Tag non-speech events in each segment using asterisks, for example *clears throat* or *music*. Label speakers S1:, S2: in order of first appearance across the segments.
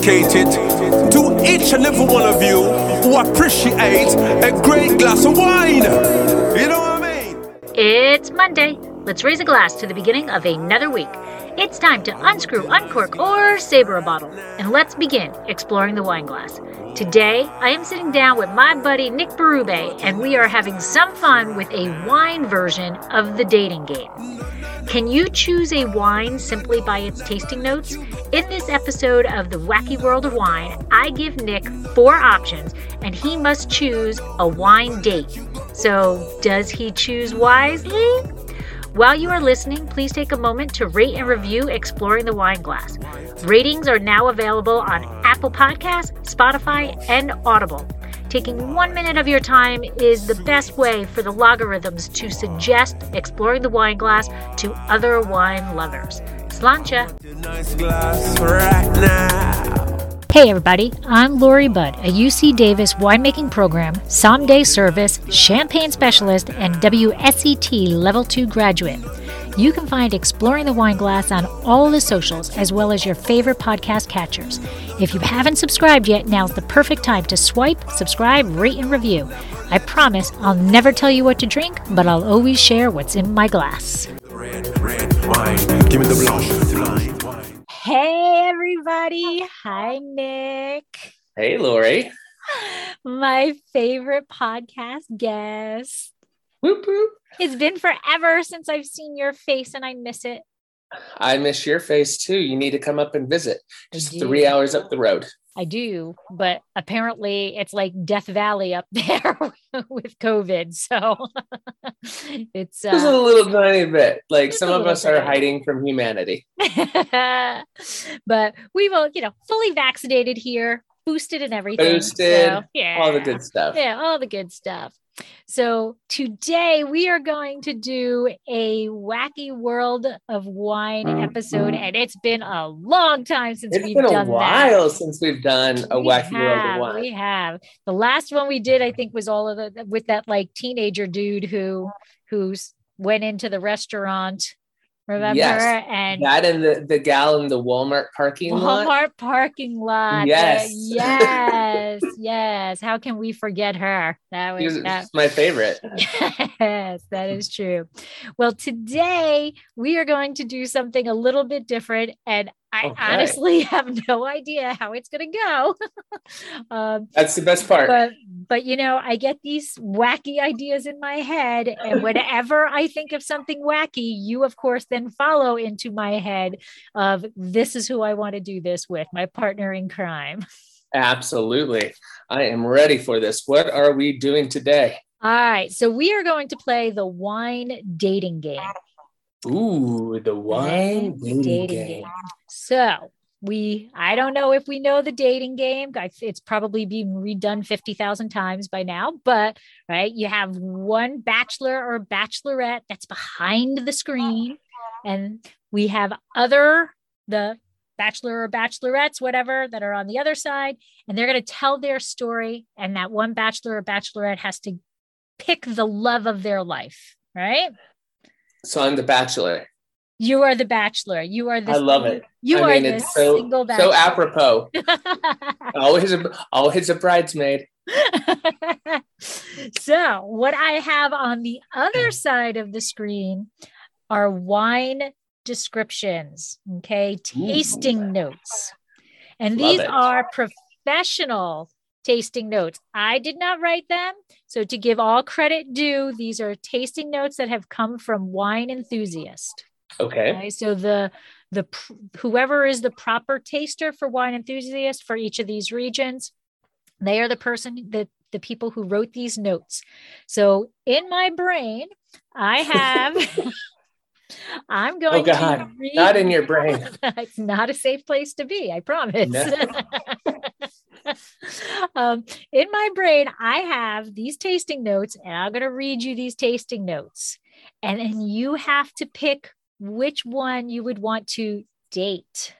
S1: dedicated to each and every one of you who appreciate a great glass of wine. You know what I mean?
S2: It's Monday. Let's raise a glass to the beginning of another week. It's time to unscrew, uncork, or savor a bottle. And let's begin exploring the wine glass. Today, I am sitting down with my buddy Nick Berube, and we are having some fun with a wine version of the dating game. Can you choose a wine simply by its tasting notes? In this episode of The Wacky World of Wine, I give Nick four options and he must choose a wine date. So, does he choose wisely? While you are listening, please take a moment to rate and review Exploring the Wine Glass. Ratings are now available on Apple Podcasts, Spotify, and Audible. Taking one minute of your time is the best way for the logarithms to suggest exploring the wine glass to other wine lovers.
S1: Sláinte.
S2: Hey everybody, I'm Lori Budd, a UC Davis winemaking program, someday service, champagne specialist, and WSET Level 2 graduate. You can find Exploring the Wine Glass on all the socials as well as your favorite podcast catchers. If you haven't subscribed yet, now's the perfect time to swipe, subscribe, rate, and review. I promise I'll never tell you what to drink, but I'll always share what's in my glass.
S1: Red, red
S2: Hey everybody. Hi Nick.
S3: Hey, Lori.
S2: My favorite podcast guest.
S3: Whoop, whoop.
S2: It's been forever since I've seen your face and I miss it.
S3: I miss your face too. You need to come up and visit. Just three hours up the road.
S2: I do, but apparently it's like Death Valley up *laughs* there with COVID. So *laughs* it's
S3: Just a
S2: uh,
S3: little tiny bit. Like some of us are hiding from humanity. *laughs*
S2: but we will, you know, fully vaccinated here, boosted and everything.
S3: Boosted,
S2: So, yeah.
S3: All the good stuff.
S2: Yeah, all the good stuff. So today we are going to do a wacky world of wine mm-hmm. episode, and it's been a long time since
S3: It's
S2: we've done it.
S3: It's been a
S2: done
S3: while since we've done a
S2: We
S3: wacky world of wine.
S2: We have. The last one we did, I think, was all of the with that like teenager dude who who's went into the restaurant. Remember?
S3: Yes.
S2: And
S3: That and the, the gal in the Walmart parking lot.
S2: Walmart parking lot.
S3: Yes.
S2: Yes. *laughs* Yes. How can we forget her? That was
S3: was
S2: that.
S3: my favorite. *laughs*
S2: Yes, that is true. Well, today we are going to do something a little bit different, and I
S3: Okay.
S2: honestly *laughs* have no idea how it's going to go. *laughs* um,
S3: That's the best part.
S2: but but you know, I get these wacky ideas in my head, and *laughs* whenever I think of something wacky, you of course then follow into my head of this is who I want to do this with, my partner in crime.
S3: Absolutely. I am ready for this. What are we doing today?
S2: All right, so we are going to play the wine dating game.
S3: Ooh, the wine
S2: Dating
S3: dating
S2: game.
S3: game.
S2: So we, I don't know if we know the dating game. It's probably been redone 50,000 times by now, but right, you have one bachelor or bachelorette that's behind the screen, uh-huh. and we have other, the bachelor or bachelorettes, whatever, that are on the other side, and they're going to tell their story. And that one bachelor or bachelorette has to pick the love of their life, right?
S3: So I'm the bachelor.
S2: You are the bachelor. You are the
S3: I love it.
S2: You
S3: I
S2: are
S3: mean,
S2: the
S3: so,
S2: single bachelor.
S3: so apropos. *laughs* Always a, always a bridesmaid. *laughs*
S2: so, what I have on the other side of the screen are wine descriptions, okay, tasting notes. And
S3: Love
S2: these
S3: it.
S2: are professional tasting notes. I did not write them. So, to give all credit due, these are tasting notes that have come from wine enthusiast.
S3: Okay.
S2: Okay, so the the whoever is the proper taster for wine enthusiasts for each of these regions, they are the person that the people who wrote these notes. So in my brain, I *laughs* have. I'm going
S3: Oh God,
S2: to read.
S3: not in your *laughs* brain.
S2: it's not a safe place to be. I promise.
S3: No. *laughs*
S2: um, in my brain, I have these tasting notes, and I'm going to read you these tasting notes, and then you have to pick which one you would want to date.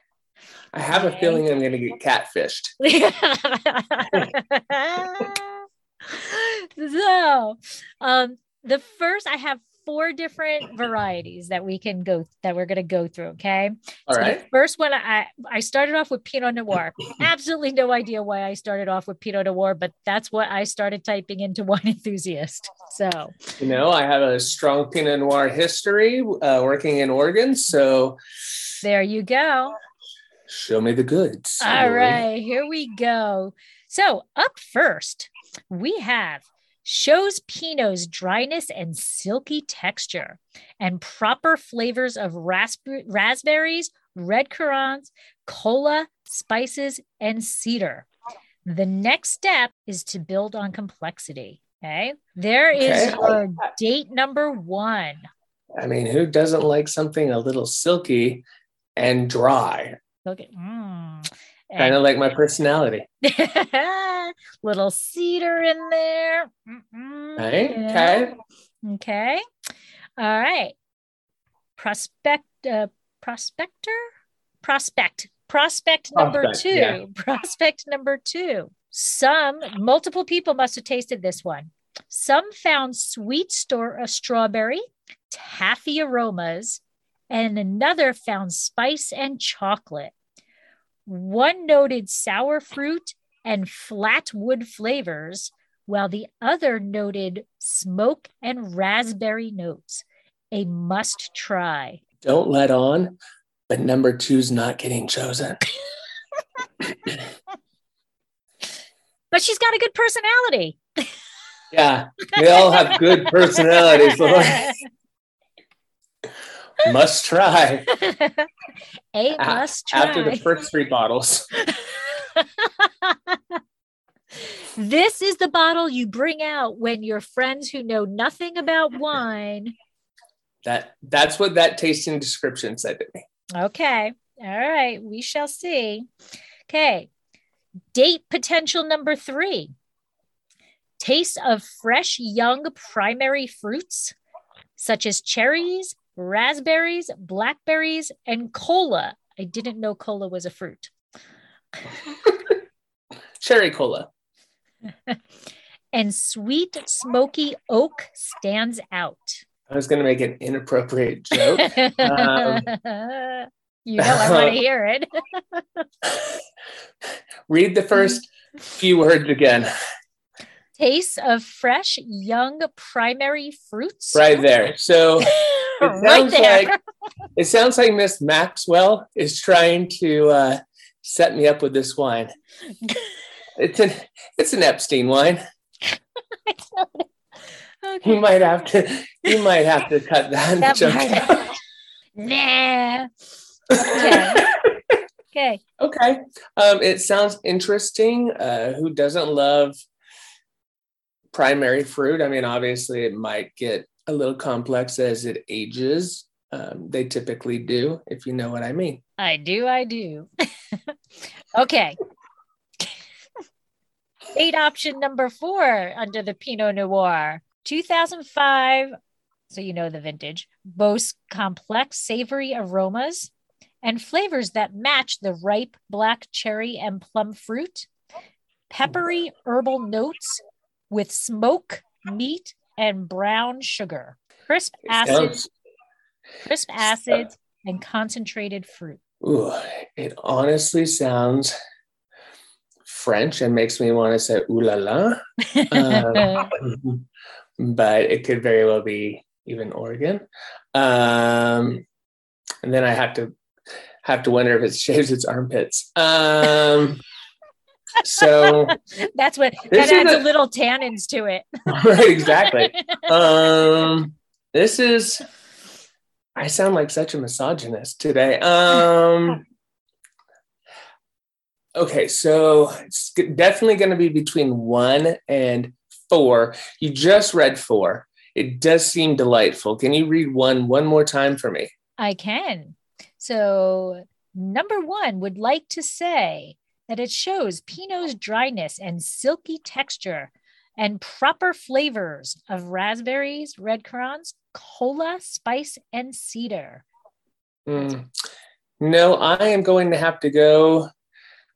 S3: I have a feeling I'm going to get catfished. *laughs*
S2: so, um, the first, I have four different varieties that we can go that we're going to go through. Okay.
S3: All
S2: So
S3: right.
S2: first one, I I started off with Pinot Noir. Absolutely no idea why I started off with Pinot Noir, but that's what I started typing into *laughs* Wine Enthusiast. So
S3: You know, I have a strong Pinot Noir history uh, working in Oregon. So
S2: there you go.
S3: show me the goods.
S2: All right, here we go. So up first, we have shows Pinot's dryness and silky texture and proper flavors of rasp- raspberries, red currants, cola, spices, and cedar. The next step is to build on complexity. Okay, there is
S3: Okay.
S2: your date number one.
S3: I mean, who doesn't like something a little silky and dry?
S2: Okay. mm.
S3: Kind of like my personality. *laughs*
S2: little cedar in there. Mm-mm,
S3: Right?
S2: you
S3: Okay.
S2: Okay. All right. Prospect uh, prospector? Prospect. Prospect number
S3: Prospect,
S2: two.
S3: yeah. *laughs*
S2: Prospect number two. Some multiple people must have tasted this one. Some found sweet store uh, strawberry, taffy aromas, and another found spice and chocolate. One noted sour fruit and flat wood flavors, while the other noted smoke and raspberry notes. A must try.
S3: Don't let on, but number two's not getting chosen. *laughs*
S2: But she's got a good personality.
S3: Yeah, we all have good personalities. *laughs* Must try *laughs*
S2: A
S3: A-
S2: must try.
S3: after the first three bottles. *laughs*
S2: this is the bottle you bring out when your friends who know nothing about wine.
S3: That that's what that tasting description said to me.
S2: Okay. All right. We shall see. Okay. Date potential number three taste of fresh young primary fruits such as cherries, raspberries, blackberries, and cola. I didn't know cola was a fruit. *laughs*
S3: Cherry cola. *laughs*
S2: And sweet, smoky oak stands out.
S3: I was going to make an inappropriate joke. Um, *laughs*
S2: you know, I want to hear it.
S3: Read the first few words again.
S2: Taste of fresh, young primary fruits.
S3: Right there. So *laughs*
S2: right
S3: sounds
S2: there.
S3: like- it sounds like Miss Maxwell is trying to uh, set me up with this wine. *laughs* It's an it's an Epstein wine.
S2: okay. *laughs*
S3: You might have to you might have to cut that,
S2: That
S3: joke out.
S2: Nah. Okay. Okay.
S3: Okay. Um, it sounds interesting. Uh, who doesn't love primary fruit? I mean, obviously, it might get a little complex as it ages. Um, they typically do, if you know what I mean.
S2: I do. I do. *laughs* okay. Date option number four under the Pinot Noir 2005. So you know the vintage boasts complex savory aromas and flavors that match the ripe black cherry and plum fruit, peppery herbal notes with smoke, meat, and brown sugar, crisp
S3: It
S2: acid,
S3: sounds-
S2: crisp acids, and concentrated fruit.
S3: ooh, it honestly sounds French and makes me want to say ooh la la. Um, *laughs* but it could very well be even Oregon. Um, and then I have to have to wonder if it shaves its armpits. Um, so *laughs*
S2: That's what that adds a,
S3: a-
S2: little tannins to it. *laughs*
S3: right, exactly. *laughs* Um, this is. I sound like such a misogynist today. Um, okay, so it's definitely going to be between one and four. You just read four. It does seem delightful. Can you read one one more time for me?
S2: I can. So, number one would like to say that it shows Pinot's dryness and silky texture and proper flavors of raspberries, red currants, cola, spice, and cedar.
S3: Mm. No, I am going to have to go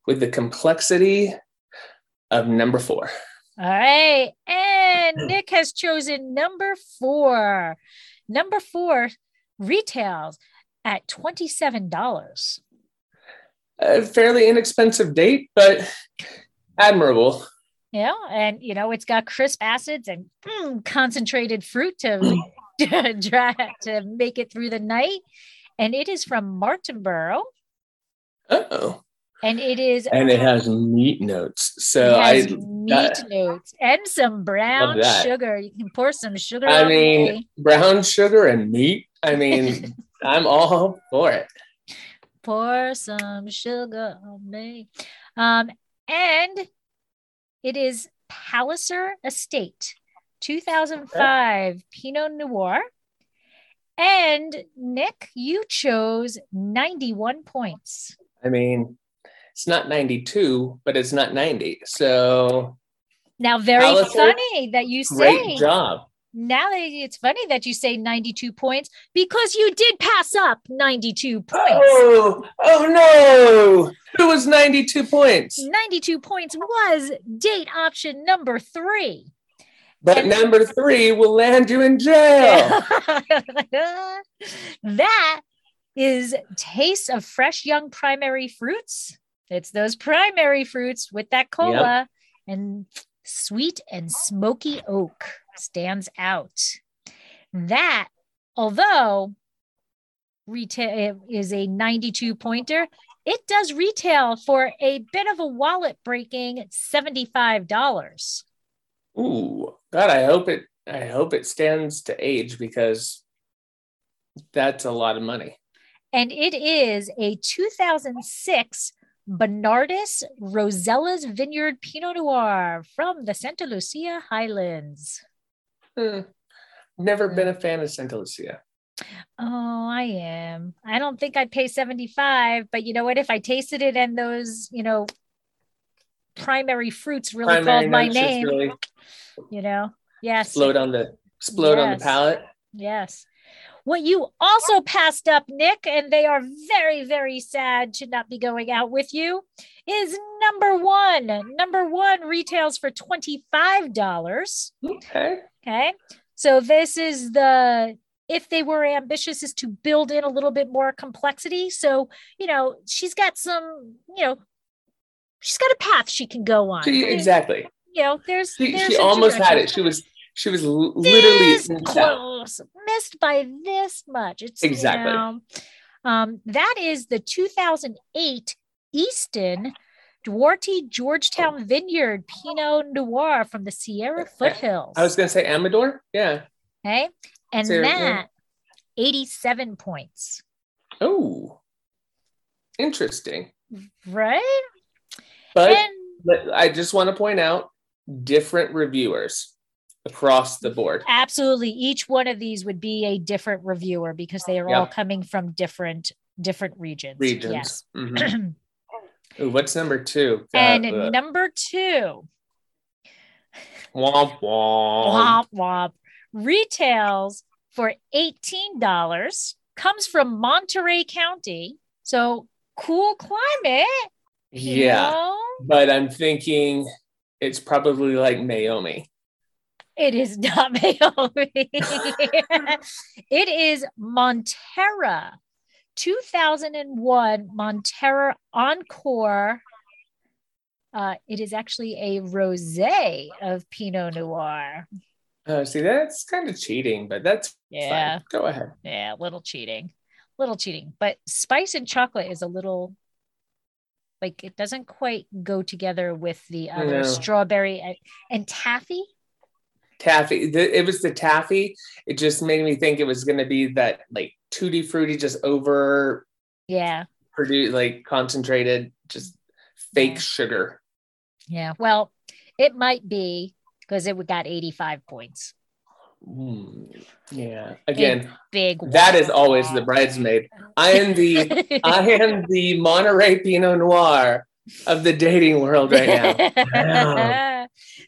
S3: with the complexity of number four.
S2: All right. And *clears throat* Nick has chosen number four. Number four retails at $27.
S3: A fairly inexpensive date, but admirable.
S2: Yeah, and you know it's got crisp acids and mm, concentrated fruit to *clears throat* *laughs* dry, to make it through the night, and it is from Martinborough.
S3: Oh,
S2: and it is
S3: and it has meat notes. So I
S2: meat uh, notes and some brown sugar. You can pour some sugar.
S3: I mean, me. brown sugar and meat. I mean, *laughs* I'm all for it.
S2: Pour some sugar on me. Um, and it is Palliser Estate, 2005 Pinot Noir. And Nick, you chose 91 points.
S3: I mean, it's not 92, but it's not 90. So
S2: now, very Palliser, funny that you say.
S3: Great job.
S2: Now it's funny that you say 92 points because you did pass up 92 points.
S3: Oh, oh no. It was 92 points.
S2: 92 points was date option number three.
S3: But and number three will land you in jail. *laughs*
S2: that is taste of fresh young primary fruits. It's those primary fruits with that cola yep. and sweet and smoky oak stands out. That, although retail eh, is a 92 pointer, it does retail for a bit of a wallet breaking $75.
S3: Ooh, God, I hope it I hope it stands to age because that's a lot of money.
S2: And it is a 2006 Bernardus Rosella's Vineyard Pinot Noir from the Santa Lucia Highlands.
S3: Hmm. Never been a fan of Santa Lucia.
S2: Oh, I am. I don't think I'd pay 75, but you know what? If I tasted it and those, you know, primary fruits really primary called my name, really you know, yes.
S3: Explode on the explode yes. on the palate.
S2: Yes. What you also passed up, Nick, and they are very, very sad to not be going out with you, is number one. Number one retails for $25.
S3: Okay.
S2: Okay. So this is the if they were ambitious is to build in a little bit more complexity. So, you know, she's got some, you know, she's got a path she can go on.
S3: She, exactly.
S2: You know, there's,
S3: she,
S2: there's
S3: she almost had it. She was she was literally
S2: close, missed by this much. It's
S3: exactly. You
S2: know, um, that is the 2008 Easton Duarte Georgetown Vineyard Pinot Noir from the Sierra Foothills.
S3: I was going to say Amador. Yeah.
S2: Okay. And Sierra, that, 87 points.
S3: Oh, interesting.
S2: Right?
S3: But, and, but I just want to point out different reviewers across the board.
S2: Absolutely. Each one of these would be a different reviewer because they are yep. all coming from different different regions.
S3: Regions.
S2: Yes.
S3: Mm-hmm. *clears throat* Ooh, what's number two?
S2: and uh, number two.
S3: Womp womp.
S2: Womp womp. Retails for $18. Comes from Monterey County. So cool climate.
S3: Yeah. Know? But I'm thinking it's probably like Meiomi.
S2: It is not *laughs* Meiomi. *laughs* it is Montera. 2001 Montera Encore. Uh, it is actually a rosé of Pinot Noir.
S3: Oh, see, that's kind of cheating, but that's yeah. Fine. Go ahead.
S2: Yeah, a little cheating, little cheating. But spice and chocolate is a little like it doesn't quite go together with the other strawberry and, and taffy
S3: taffy. It was the taffy. It just made me think it was going to be that like tutti frutti, just over.
S2: Yeah.
S3: Produce like concentrated, just fake yeah. sugar.
S2: Yeah. Well, it might be because it got 85 points.
S3: Mm, yeah. Again,
S2: big.
S3: That is always the bridesmaid. I am the *laughs* I am the Monterey Pinot Noir of the dating world right now. *laughs*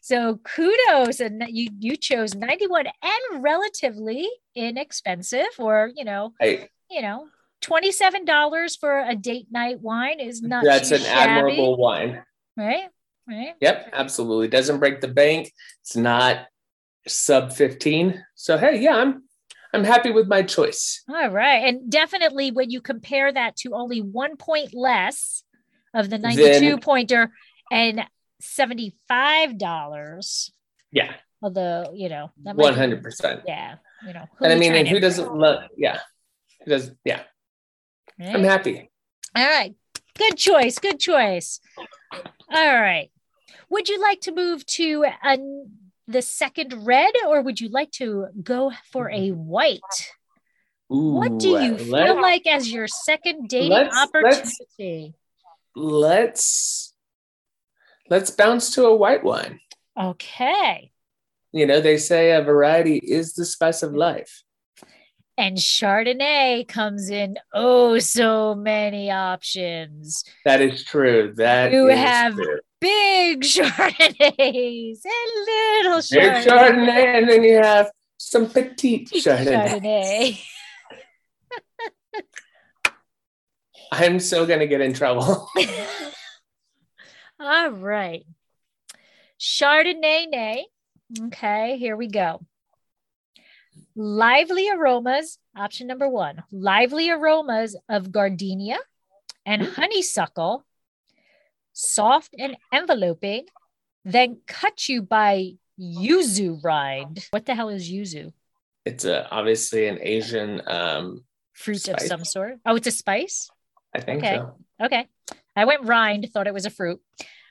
S2: So kudos, and you you chose 91 and relatively inexpensive, or you know,
S3: I,
S2: you know, $27 for a date night wine is not
S3: that's an
S2: shabby.
S3: admirable wine.
S2: Right. Right.
S3: Yep, absolutely. Doesn't break the bank. It's not sub 15. So hey, yeah, I'm I'm happy with my choice.
S2: All right. And definitely when you compare that to only one point less of the 92 then, pointer and $75.
S3: Yeah.
S2: Although, you know,
S3: one hundred percent.
S2: Yeah. You know,
S3: and I mean, and who doesn't love yeah. Who does yeah. Right. I'm happy.
S2: All right. Good choice. Good choice. All right. Would you like to move to a, the second red or would you like to go for a white?
S3: Ooh,
S2: what do you feel like as your second dating let's, opportunity?
S3: Let's, let's let's bounce to a white wine.
S2: Okay.
S3: You know, they say a variety is the spice of life.
S2: And Chardonnay comes in oh so many options.
S3: That is true. That
S2: you have true. big *laughs* Chardonnays and little Chardonnay. Big
S3: Chardonnay, and then you have some petite Chardonnay. Chardonnay. *laughs* I'm so gonna get in trouble. *laughs*
S2: All right. Chardonnay, nay. Okay, here we go. Lively aromas, option number one, lively aromas of gardenia and honeysuckle, soft and enveloping, then cut you by yuzu rind. What the hell is yuzu?
S3: It's a, obviously an Asian um,
S2: fruit spice. of some sort. Oh, it's a spice?
S3: I think okay. so.
S2: Okay. I went rind, thought it was a fruit.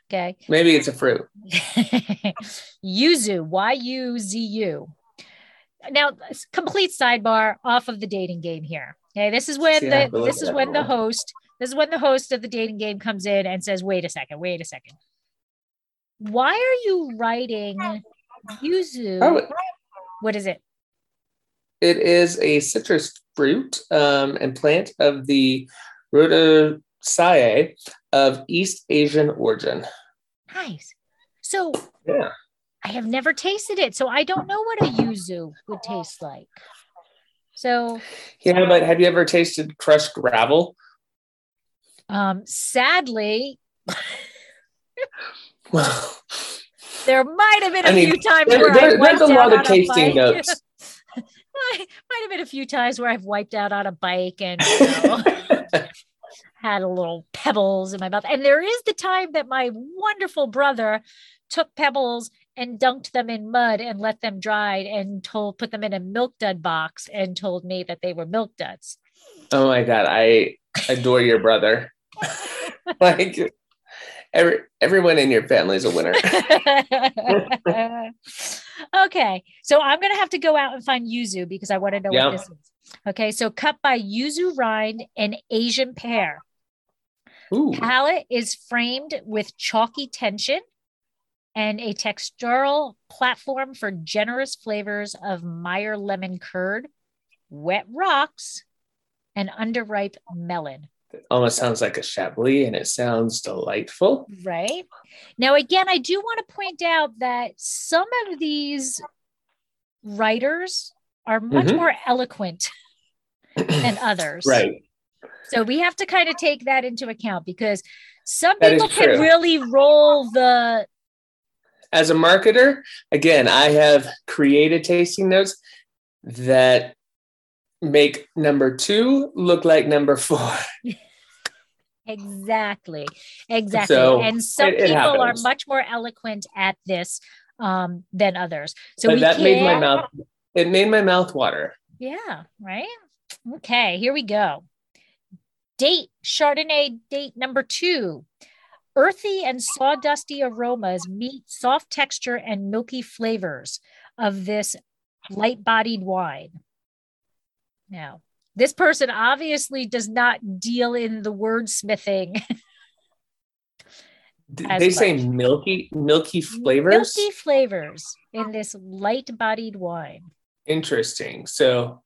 S2: Okay.
S3: Maybe it's a fruit. *laughs*
S2: Yuzu, Y U Z U. Now, complete sidebar off of the dating game here. Okay, this is when the this is when the host this is when the host of the dating game comes in and says, "Wait a second, wait a second. Why are you writing yuzu? Oh, what is it?
S3: It is a citrus fruit um, and plant of the Rutaceae of East Asian origin.
S2: Nice. So
S3: yeah.
S2: I have never tasted it, so I don't know what a yuzu would taste like. So
S3: yeah, but have you ever tasted crushed gravel?
S2: Um, sadly, *laughs*
S3: well,
S2: there might have been a I mean, few times there, where there, I there's a lot of tasting notes. *laughs* might have been a few times where I've wiped out on a bike and you know, *laughs* had a little pebbles in my mouth. And there is the time that my wonderful brother took pebbles and dunked them in mud and let them dry and told put them in a milk dud box and told me that they were milk duds.
S3: Oh my god, I adore your brother. *laughs* like every everyone in your family is a winner. *laughs*
S2: okay, so I'm gonna have to go out and find yuzu because I want to know what this is. Okay, so cut by yuzu rind and Asian pear.
S3: Ooh.
S2: Palette is framed with chalky tension and a textural platform for generous flavors of Meyer lemon curd, wet rocks, and underripe melon.
S3: It almost sounds like a Chablis and it sounds delightful.
S2: Right. Now, again, I do want to point out that some of these writers are much mm-hmm. more eloquent than *clears throat* others.
S3: Right.
S2: So we have to kind of take that into account because some people can really roll the.
S3: As a marketer, again, I have created tasting notes that make number two look like number four. *laughs*
S2: exactly. Exactly. So and some it, it people happens. are much more eloquent at this um, than others. So
S3: that made my mouth. It made my mouth water.
S2: Yeah. Right. Okay. Here we go. Date Chardonnay date number two. Earthy and sawdusty aromas meet soft texture and milky flavors of this light bodied wine. Now, this person obviously does not deal in the wordsmithing.
S3: they say milky, milky flavors.
S2: Milky flavors in this light-bodied wine.
S3: Interesting. So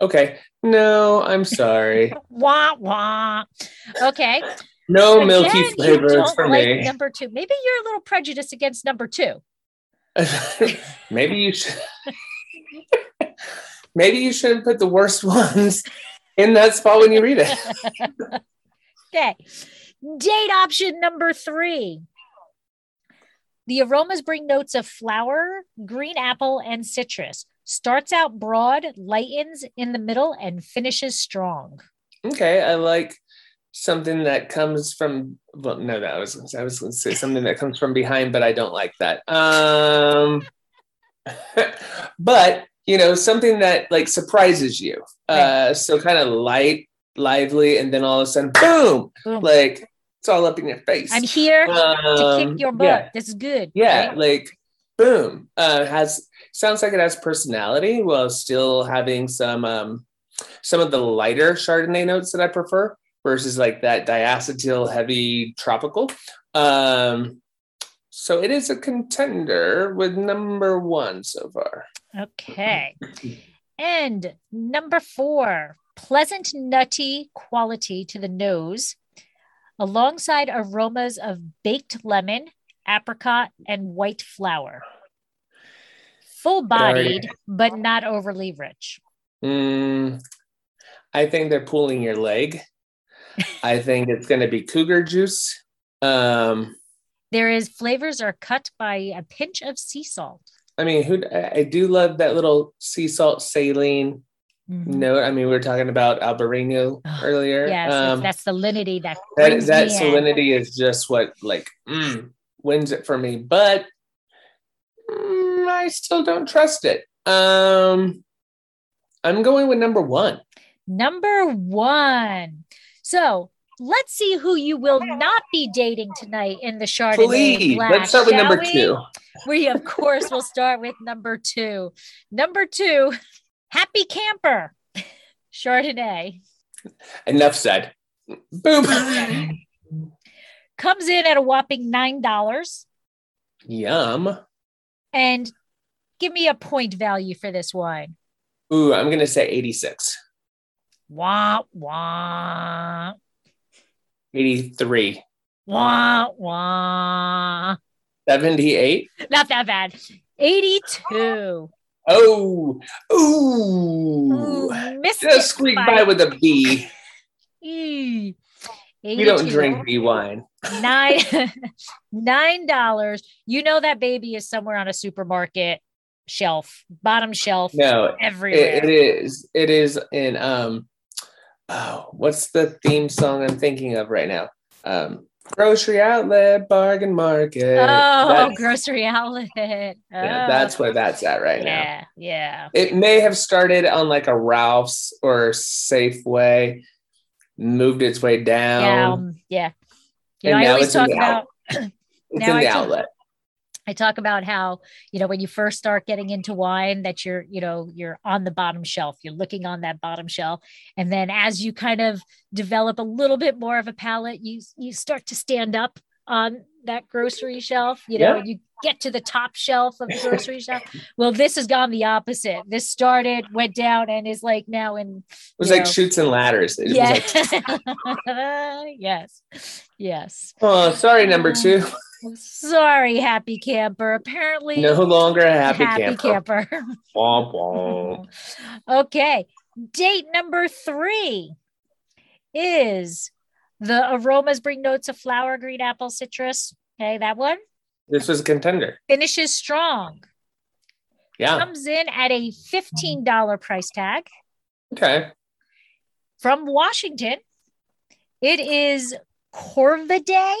S3: Okay. No, I'm sorry. *laughs*
S2: wah wah. Okay.
S3: No Again, milky flavors for like me.
S2: Number two. Maybe you're a little prejudiced against number two. *laughs*
S3: Maybe you should. *laughs* Maybe you shouldn't put the worst ones in that spot when you read it.
S2: okay. Date option number three. The aromas bring notes of flower, green apple, and citrus Starts out broad, lightens in the middle, and finishes strong.
S3: Okay, I like something that comes from. Well, no, that was I was going to say something that comes from behind, but I don't like that. Um, *laughs* but you know, something that like surprises you. Uh, so kind of light, lively, and then all of a sudden, boom,
S2: Boom.
S3: like it's all up in your face.
S2: I'm here to
S3: Um,
S2: kick your butt.
S3: yeah.
S2: This is good.
S3: Yeah,
S2: right?
S3: like boom. Uh has sounds like it has personality while still having some um some of the lighter Chardonnay notes that I prefer versus like that diacetyl heavy tropical. Um so it is a contender with number one so far.
S2: Okay. And number four, pleasant nutty quality to the nose, alongside aromas of baked lemon, apricot, and white flour. Full bodied, but not overly rich.
S3: Mm, I think they're pulling your leg. I think it's gonna be cougar juice. Um
S2: There is flavors are cut by a pinch of sea salt.
S3: I mean, who I do love that little sea salt saline
S2: Mhm.
S3: note. I mean, we were talking about Albarino
S2: Oh,
S3: earlier.
S2: Yes,
S3: um,
S2: that's the salinity that
S3: that that
S2: me in.
S3: salinity is just what like mm, wins it for me. But mm, I still don't trust it. Um, I'm going with number one.
S2: Number one. So let's see who you will not be dating tonight in the Chardonnay.
S3: Please,
S2: Black,
S3: let's start with number
S2: we?
S3: two.
S2: We, of course, will start with number two. Number two, Happy Camper, *laughs* Chardonnay.
S3: Enough said. Boom. *laughs*
S2: Comes in at a whopping $9.
S3: Yum.
S2: And give me a point value for this wine.
S3: Ooh, I'm gonna say 86.
S2: Wah, wah,
S3: 83.
S2: wah, wah.
S3: 78.
S2: Not that bad. 82.
S3: Oh, ooh.
S2: Ooh, missed
S3: Just
S2: it
S3: squeak by with a B. *laughs*
S2: E.
S3: We don't drink B wine. *laughs*
S2: nine *laughs* nine dollars. You know that baby is somewhere on a supermarket shelf, bottom shelf,
S3: No,
S2: everywhere.
S3: it, it is. It is in um oh, what's the theme song I'm thinking of right now? Um grocery outlet, bargain market.
S2: oh,
S3: that's,
S2: grocery outlet. *laughs*
S3: yeah,
S2: Oh,
S3: that's where that's at right now.
S2: yeah, yeah.
S3: It may have started on like a Ralph's or Safeway, moved its way down.
S2: Yeah, um, yeah. You know, I always talk about
S3: out- *clears throat* It's
S2: now I
S3: the
S2: talk-
S3: outlet.
S2: I talk about how, you know, when you first start getting into wine, that you're, you know, you're on the bottom shelf, you're looking on that bottom shelf. And then as you kind of develop a little bit more of a palate, you you start to stand up on that grocery shelf, you know,
S3: Yeah.
S2: you get to the top shelf of the grocery *laughs* shelf. Well, this has gone the opposite. This started, went down, and is like now in
S3: It was like
S2: know,
S3: shoots and ladders. It
S2: yeah.
S3: like, *laughs*
S2: yes. Yes.
S3: oh, sorry, number two.
S2: Uh, sorry, happy camper. Apparently
S3: No longer a happy,
S2: happy
S3: camper.
S2: camper. *laughs*
S3: Womp womp.
S2: okay. Date number three is the aromas bring notes of flower, green apple, citrus. Okay, that one
S3: This was a contender.
S2: finishes strong.
S3: Yeah.
S2: Comes in at a $15 price tag
S3: Okay.
S2: from Washington. It is Corvidae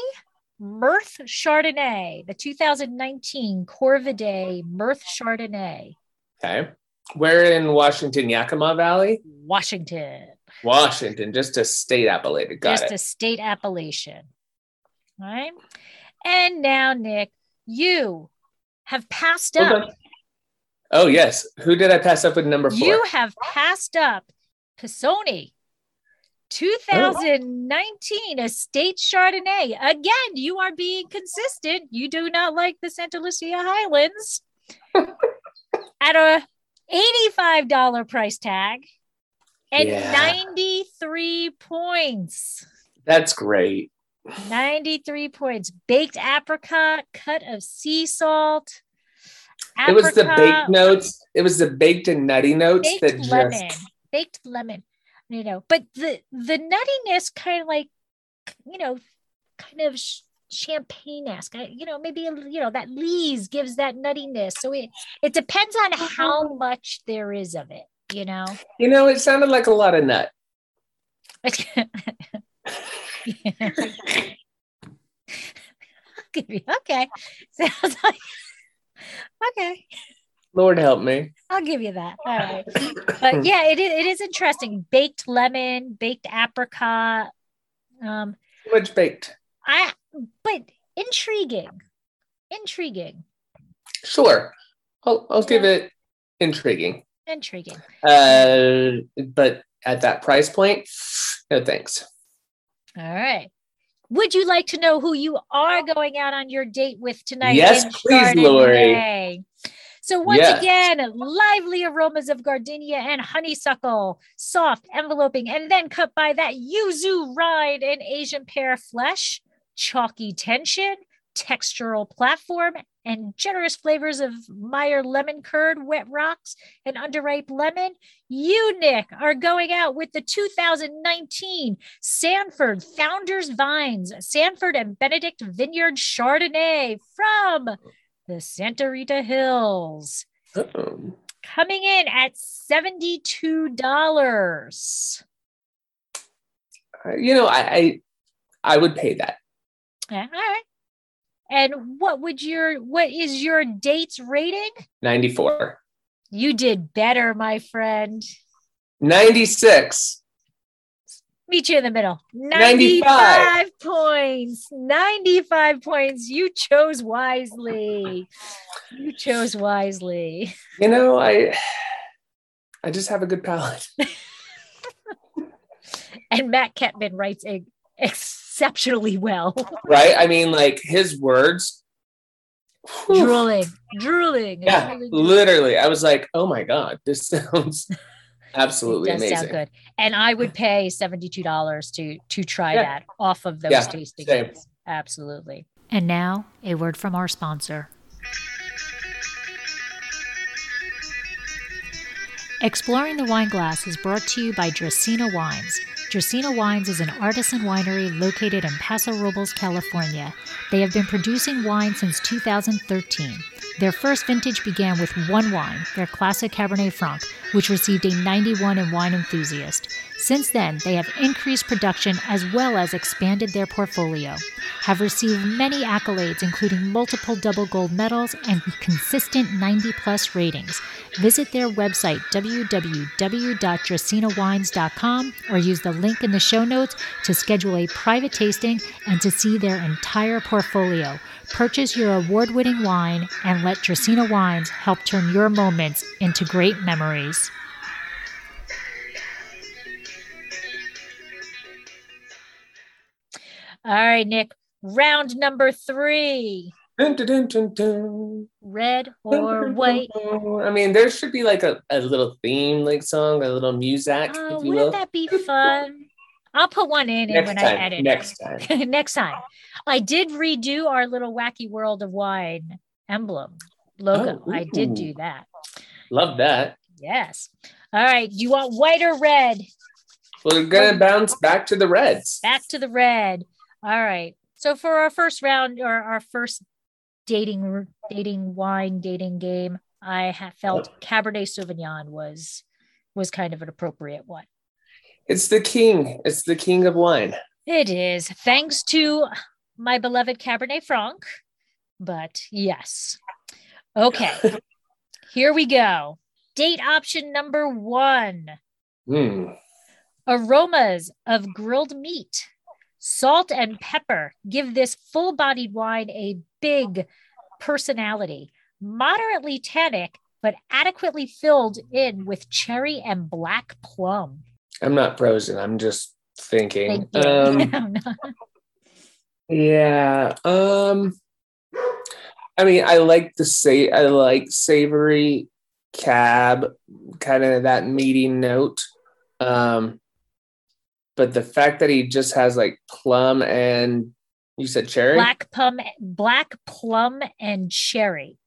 S2: Mirth Chardonnay, the 2019 Corvidae Mirth Chardonnay,
S3: Okay. Where in Washington, Yakima Valley?
S2: Washington.
S3: Washington, just a state appellate. Got
S2: just
S3: it.
S2: a state appellation. All right. And now, Nick, you have passed
S3: Hold
S2: up.
S3: on. Oh, yes. Who did I pass up with number four?
S2: You have passed up Pisoni 2019 Estate Chardonnay. Again, you are being consistent. You do not like the Santa Lucia Highlands *laughs* at a $85 price tag and
S3: Yeah.
S2: 93 points.
S3: That's great.
S2: 93 points. Baked apricot, cut of sea salt.
S3: It was the baked notes. It was the baked and nutty notes that just.
S2: lemon. Baked lemon. You know, but the the nuttiness kind of like, you know, kind of sh- champagne-esque. You know, maybe you know that lees gives that nuttiness. So it it depends on how mm-hmm. much there is of it. You know.
S3: You know, it sounded like a lot of nut. *laughs*
S2: okay. *laughs* Sounds like okay.
S3: Lord help me.
S2: I'll give you that. All right. but *laughs* yeah, it is, it is interesting. Baked lemon, baked apricot. Um,
S3: Too much baked.
S2: I but intriguing. Intriguing.
S3: Sure. I'll, I'll give it intriguing.
S2: Intriguing.
S3: Uh, but at that price point, no thanks.
S2: All right. Would you like to know who you are going out on your date with tonight?
S3: Yes, please, Lori.
S2: So once yes. again, lively aromas of gardenia and honeysuckle, soft enveloping, and then cut by that yuzu rind and Asian pear flesh, chalky tension, textural platform, and generous flavors of Meyer lemon curd, wet rocks, and underripe lemon, you, Nick, are going out with the 2019 Sanford Founders Vines, Sanford and Benedict Vineyard Chardonnay from the Santa Rita Hills. Uh-oh. Coming in at $72.
S3: Uh, you know, I, I I would pay that.
S2: Yeah, all right. And what would your what is your date's rating?
S3: 94.
S2: You did better, my friend.
S3: 96.
S2: Meet you in the middle. 95, 95 points. 95 points. You chose wisely. You chose wisely.
S3: You know, I I just have a good palate. *laughs*
S2: and Matt Kettmann writes a exceptionally well. *laughs*
S3: right? I mean, like his words.
S2: Whew. Drooling, drooling.
S3: Yeah, really literally. I was like, oh my God, this *laughs* sounds absolutely amazing. Sound good.
S2: And I would pay $72 to to try yeah. that off of those yeah, tasting Absolutely. And now a word from our sponsor. Exploring the Wine Glass is brought to you by Dracaena Wines. Dracaena Wines is an artisan winery located in Paso Robles, California. They have been producing wine since 2013. Their first vintage began with one wine, their classic Cabernet Franc, which received a 91 in Wine Enthusiast. Since then, they have increased production as well as expanded their portfolio, have received many accolades, including multiple double gold medals and consistent 90 plus ratings. Visit their website, www.dracaenawines.com, or use the link in the show notes to schedule a private tasting and to see their entire portfolio. Purchase your award winning wine and let Dracaena Wines help turn your moments into great memories. All right, Nick. Round number three. Dun, dun, dun, Red or white?
S3: I mean, there should be like a, a little theme, like song, a little music.
S2: Oh, wouldn't will. that be fun? I'll put one in
S3: next
S2: when
S3: time,
S2: I edit.
S3: Next time. *laughs*
S2: next time. I did redo our little wacky world of wine emblem logo. Oh, I did do that.
S3: Love that.
S2: Yes. All right. You want white or red?
S3: We're gonna bounce back to the reds.
S2: Back to the red. All right. So for our first round or our first dating dating wine dating game, I felt Cabernet Sauvignon was was kind of an appropriate one.
S3: It's the king. It's the king of wine.
S2: It is. Thanks to my beloved Cabernet Franc. But yes. Okay. Here we go. Date option number one. Mm. Aromas of grilled meat Salt and pepper give this full bodied wine a big personality, moderately tannic, but adequately filled in with cherry and black plum.
S3: I'm not frozen. I'm just thinking. Um, *laughs* yeah. Um, I mean, I like the say I like savory cab, kind of that meaty note. Um, but the fact that he just has like plum and you said cherry,
S2: black plum, black plum and cherry.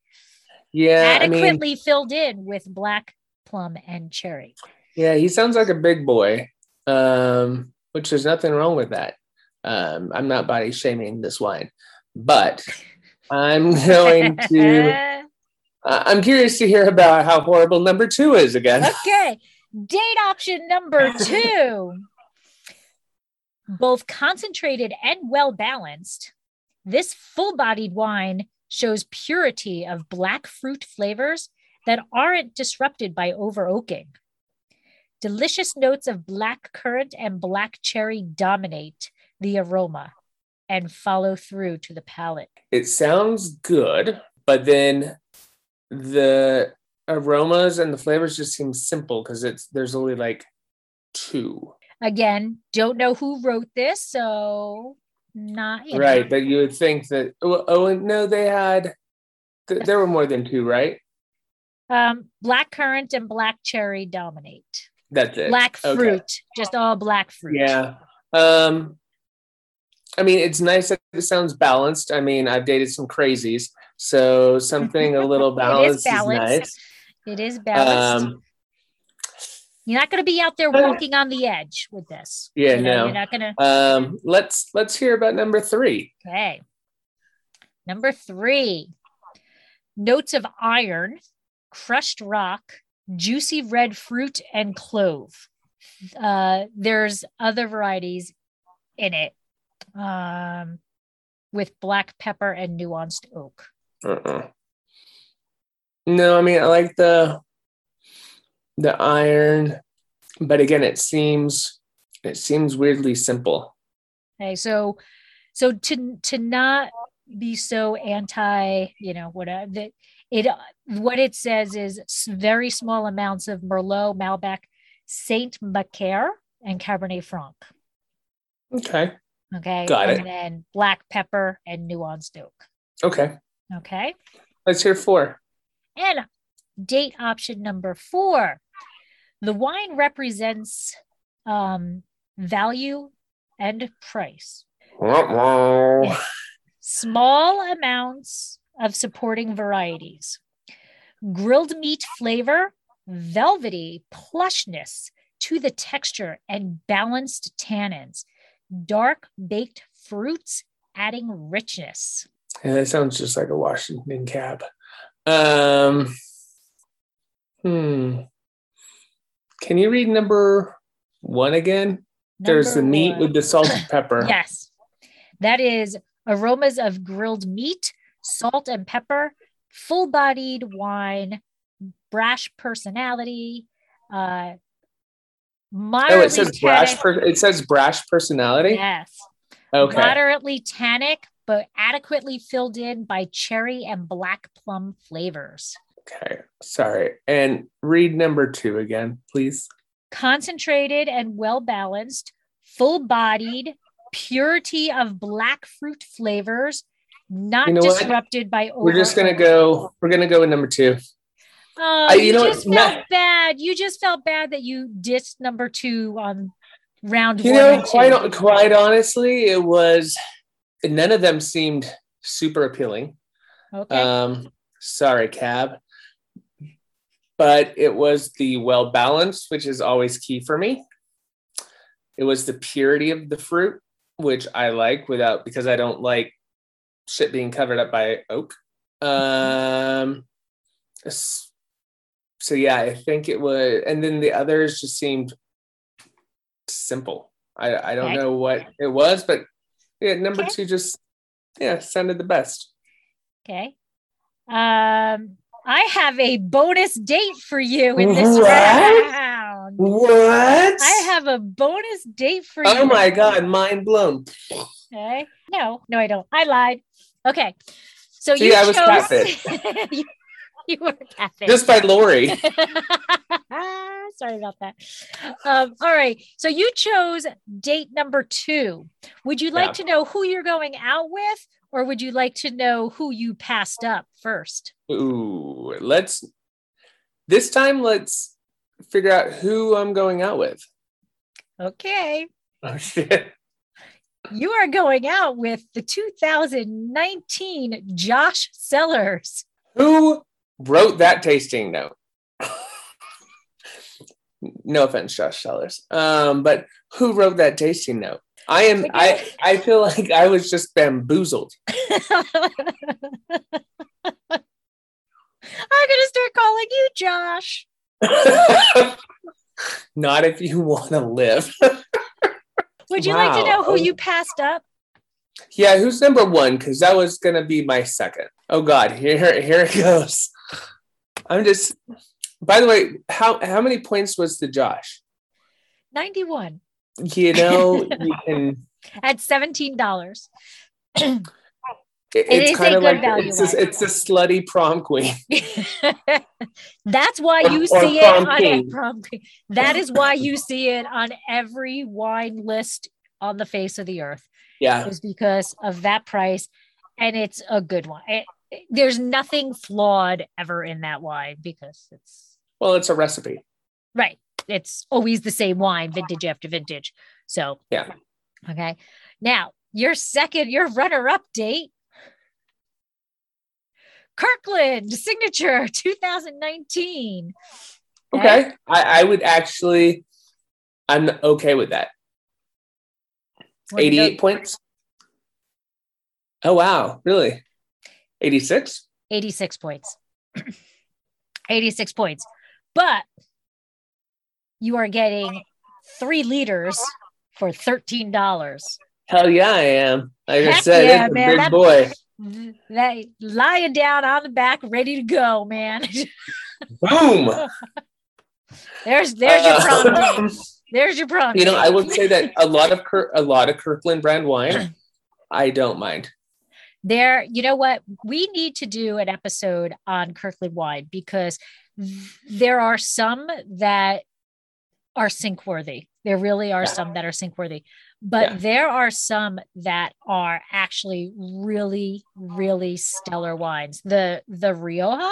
S3: Yeah,
S2: adequately
S3: I mean,
S2: filled in with black plum and cherry.
S3: Yeah, he sounds like a big boy, um, which there's nothing wrong with that. Um, I'm not body shaming this wine, but I'm *laughs* going to. Uh, I'm curious to hear about how horrible number two is again.
S2: okay. Date option number two. *laughs* Both concentrated and well balanced, this full bodied wine shows purity of black fruit flavors that aren't disrupted by over oaking. Delicious notes of black currant and black cherry dominate the aroma and follow through to the palate.
S3: It sounds good, but then the aromas and the flavors just seem simple because it's there's only like two.
S2: Again, don't know who wrote this, so not
S3: right. But you would think that oh, oh no, they had th- there were more than two, right?
S2: Um, black currant and black cherry dominate.
S3: That's it.
S2: Black
S3: Okay.
S2: fruit, just all black fruit.
S3: Yeah. Um I mean it's nice that it sounds balanced. I mean, I've dated some crazies, so something a little *laughs* balanced is,
S2: balanced.
S3: nice.
S2: It is balanced.
S3: Um
S2: You're not going to be out there walking on the edge with this.
S3: Yeah,
S2: You know,
S3: no.
S2: You're not going to.
S3: um let's let's hear about number 3.
S2: Okay. Number three notes of iron, crushed rock, juicy red fruit, and clove. Uh, there's other varieties in it um, with black pepper and nuanced oak.
S3: Uh-uh. No, I mean I like the the iron, but again it seems it seems weirdly simple.
S2: Okay, so so to to not be so anti, you know, whatever that it what it says is very small amounts of Merlot, Malbec, Saint Macaire, and Cabernet Franc.
S3: Okay.
S2: Okay,
S3: Got
S2: and
S3: it.
S2: then black pepper and nuanced oak.
S3: Okay.
S2: Okay,
S3: Let's hear 4.
S2: and date option number four. The wine represents um, value and price. *laughs* small amounts of supporting varieties. Grilled meat flavor, velvety plushness to the texture and balanced tannins. Dark baked fruits adding richness.
S3: Yeah, that sounds just like a Washington cab. Um, hmm. Can you read number one again? There's the
S2: Number
S3: meat
S2: one.
S3: with the salt and *coughs* pepper.
S2: Yes. That is aromas of grilled meat, salt and pepper, full bodied wine, brash personality, uh,
S3: Oh, it says brash. Per- it says brash personality.
S2: Yes.
S3: Okay.
S2: Moderately tannic, but adequately filled in by cherry and black plum flavors.
S3: Okay. Sorry. And read number two again, please.
S2: Concentrated and well balanced, full bodied, purity of black fruit flavors, not
S3: You know what?
S2: disrupted by
S3: We're just gonna go. We're gonna go with number two.
S2: Oh,
S3: I-
S2: you,
S3: you know
S2: just felt
S3: Not-
S2: bad. You just felt bad that you dissed number two on round
S3: You
S2: one.
S3: know, quite quite honestly, it was none of them seemed super appealing.
S2: okay.
S3: Um, sorry, cab. But it was the well balanced, which is always key for me. It was the purity of the fruit, which I like without because I don't like shit being covered up by oak. Um, so yeah, I think it would. and then the others just seemed simple. I I don't
S2: Okay.
S3: know what it was, but yeah, number
S2: Okay.
S3: two just yeah sounded the best.
S2: Okay. Um, I have a bonus date for you in this
S3: What?
S2: round.
S3: What?
S2: I have a bonus date for you.
S3: Oh my god, mind blown.
S2: Okay. No, no, I don't. I lied. Okay. So
S3: See,
S2: you
S3: I was
S2: chose. *laughs* *laughs* you, were catfish.
S3: Just by Lori. *laughs*
S2: Sorry about that. Um, all right. So you chose date number two. Would you like
S3: Yeah.
S2: to know who you're going out with, or would you like to know who you passed up first?
S3: Ooh, let's this time let's figure out who I'm going out with.
S2: Okay.
S3: Oh shit.
S2: You are going out with the 2019 Josh Cellars.
S3: Who wrote that tasting note? no offense, Josh Cellars. Um, but who wrote that tasting note? I am. I I feel like I was just bamboozled. *laughs*
S2: I'm gonna start calling you Josh. *laughs*
S3: Not if you want to live. *laughs*
S2: Would you like to know who you passed up?
S3: yeah, who's number one? Because that was gonna be my second. Oh God, here here it goes. I'm just. By the way, how how many points was the Josh?
S2: 91
S3: You know, *laughs* you can.
S2: at $17.
S3: it-
S2: It
S3: it's
S2: is a
S3: kind of
S2: good
S3: like
S2: value
S3: it's a, it's a slutty prom queen. *laughs*
S2: That's why you
S3: or
S2: see it
S3: prom
S2: on
S3: king. *laughs*
S2: prom king. That is why you see it on every wine list on the face of the earth.
S3: Yeah,
S2: Is because of that price, and it's a good one. It- it- there's nothing flawed ever in that wine because it's
S3: well, it's a recipe.
S2: right. It's always the same wine, vintage after vintage. So
S3: Yeah.
S2: Okay. Now your second, your runner-up date. Kirkland signature *laughs* 2019.
S3: Okay, I, I would actually. I'm okay with that.
S2: What do you know?
S3: 88 points. Oh wow, really? 86?
S2: 86 points. *clears throat* 86 points. But you are getting three liters for $13.
S3: Hell yeah, I am. Like I
S2: Heck
S3: said,
S2: yeah, man,
S3: big
S2: that-
S3: boy.
S2: That lying down on the back, ready to go, man. *laughs*
S3: Boom.
S2: there's there's your date. *laughs*
S3: Um,
S2: There's your prom.
S3: you know. I would say that a lot of Kir- a lot of Kirkland brand wine, I don't mind.
S2: There you know what? We need to do an episode on kirkland wine because there are some that are sink worthy there really are
S3: Yeah.
S2: some that are sink worthy but
S3: Yeah.
S2: there are some that are actually really really stellar wines. The the rioja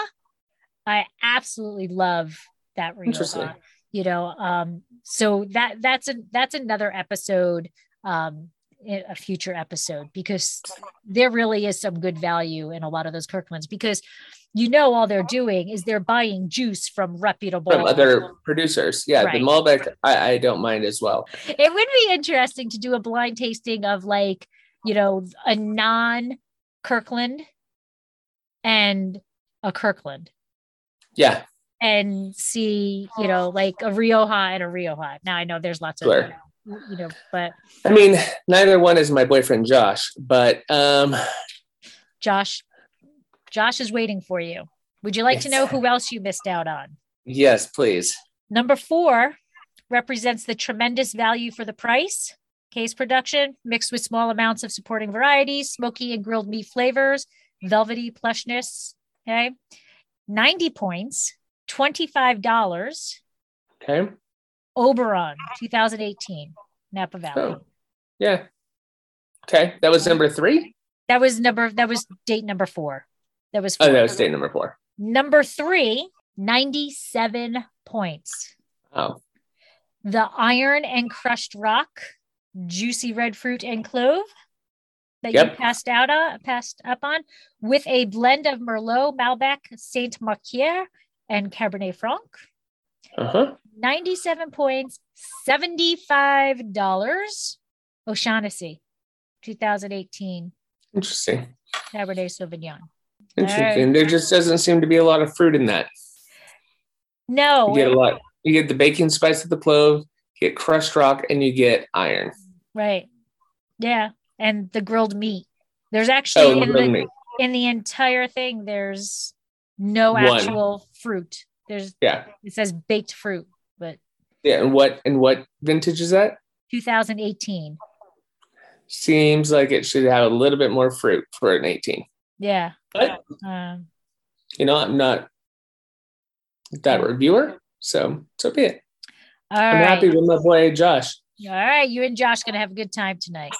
S2: i absolutely love that rioja you know um so that that's a that's another episode um a future episode because there really is some good value in a lot of those Kirklands because you know all they're doing is they're buying juice from reputable
S3: From other producers. Yeah,
S2: Right.
S3: the Malbec, I, I don't mind as well.
S2: it would be interesting to do a blind tasting of like you know a non Kirkland and a Kirkland
S3: Yeah,
S2: and see you know like a Rioja and a Rioja now I know there's lots of
S3: Sure.
S2: You know but
S3: I mean, neither one is my boyfriend Josh, but um,
S2: Josh Josh is waiting for you would you like to know who else you missed out on
S3: yes, please.
S2: Number four represents the tremendous value for the price. Case production mixed with small amounts of supporting varieties, smoky and grilled meat flavors, velvety plushness. Okay. 90 points, $25.
S3: Okay.
S2: Oberon, 2018, Napa Valley.
S3: Oh, yeah. Okay, that was number three.
S2: That was number, that was date number four. That was
S3: Oh,
S2: four.
S3: that was date number four.
S2: number three, 97 points.
S3: Oh,
S2: the iron and crushed rock, juicy red fruit and clove that you passed out on, passed up on, with a blend of Merlot, Malbec, Saint Macaire, and Cabernet Franc.
S3: uh huh.
S2: 97 points, $75. O'Shaughnessy, 2018
S3: Interesting.
S2: Cabernet Sauvignon.
S3: Interesting. There just doesn't seem to be a lot of fruit in that.
S2: No,
S3: You get a lot. You get the baking spice of the clove, you get crushed rock, and you get iron.
S2: right. Yeah. And the grilled meat. There's
S3: Oh,
S2: actually in, the,
S3: meat.
S2: in the entire thing, there's no
S3: One.
S2: actual fruit. There's
S3: Yeah.
S2: it says baked fruit, but
S3: Yeah. And what and what vintage is that?
S2: 2018.
S3: Seems like it should have a little bit more fruit for an 18.
S2: Yeah.
S3: But
S2: Um,
S3: you know, I'm not that reviewer, so so be it.
S2: all
S3: I'm
S2: right.
S3: happy with my boy Josh.
S2: All right. You and Josh gonna have a good time tonight.